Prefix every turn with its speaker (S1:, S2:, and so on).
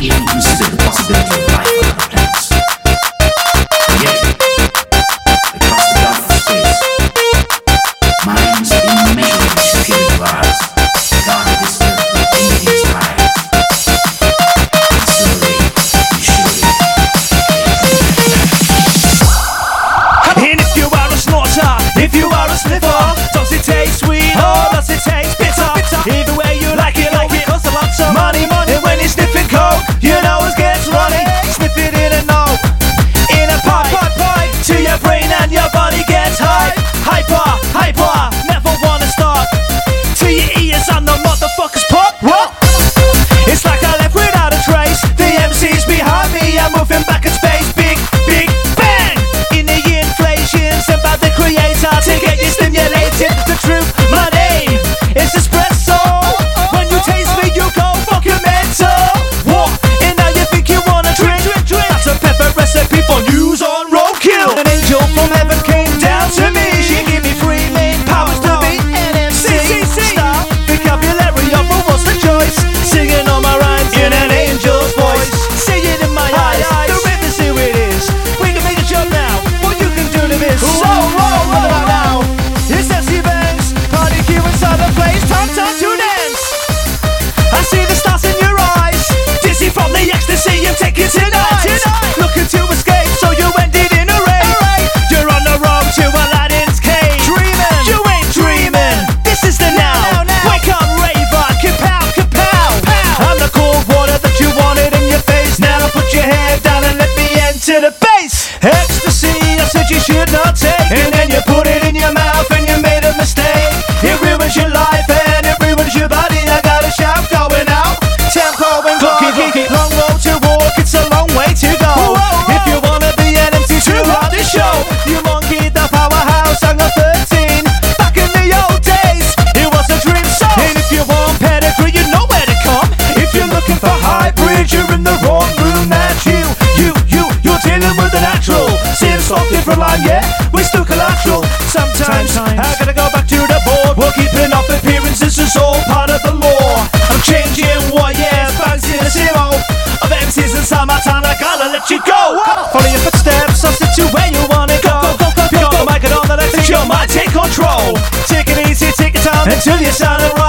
S1: e o ser considerado. your body gets high. boogie. Long road to walk, it's a long way to go. Whoa, if you wanna be an MC, true on this show, you monkey the powerhouse and a 13. Back in the old days, it was a dream song. And if you want pedigree, you know where to come. If you're looking for hybrid, you're in the wrong room. That's you, you, you. You're dealing with the natural. Seems something from line, yeah. We're still collateral. Sometimes. Time, time. Take it easy, take your time until you sound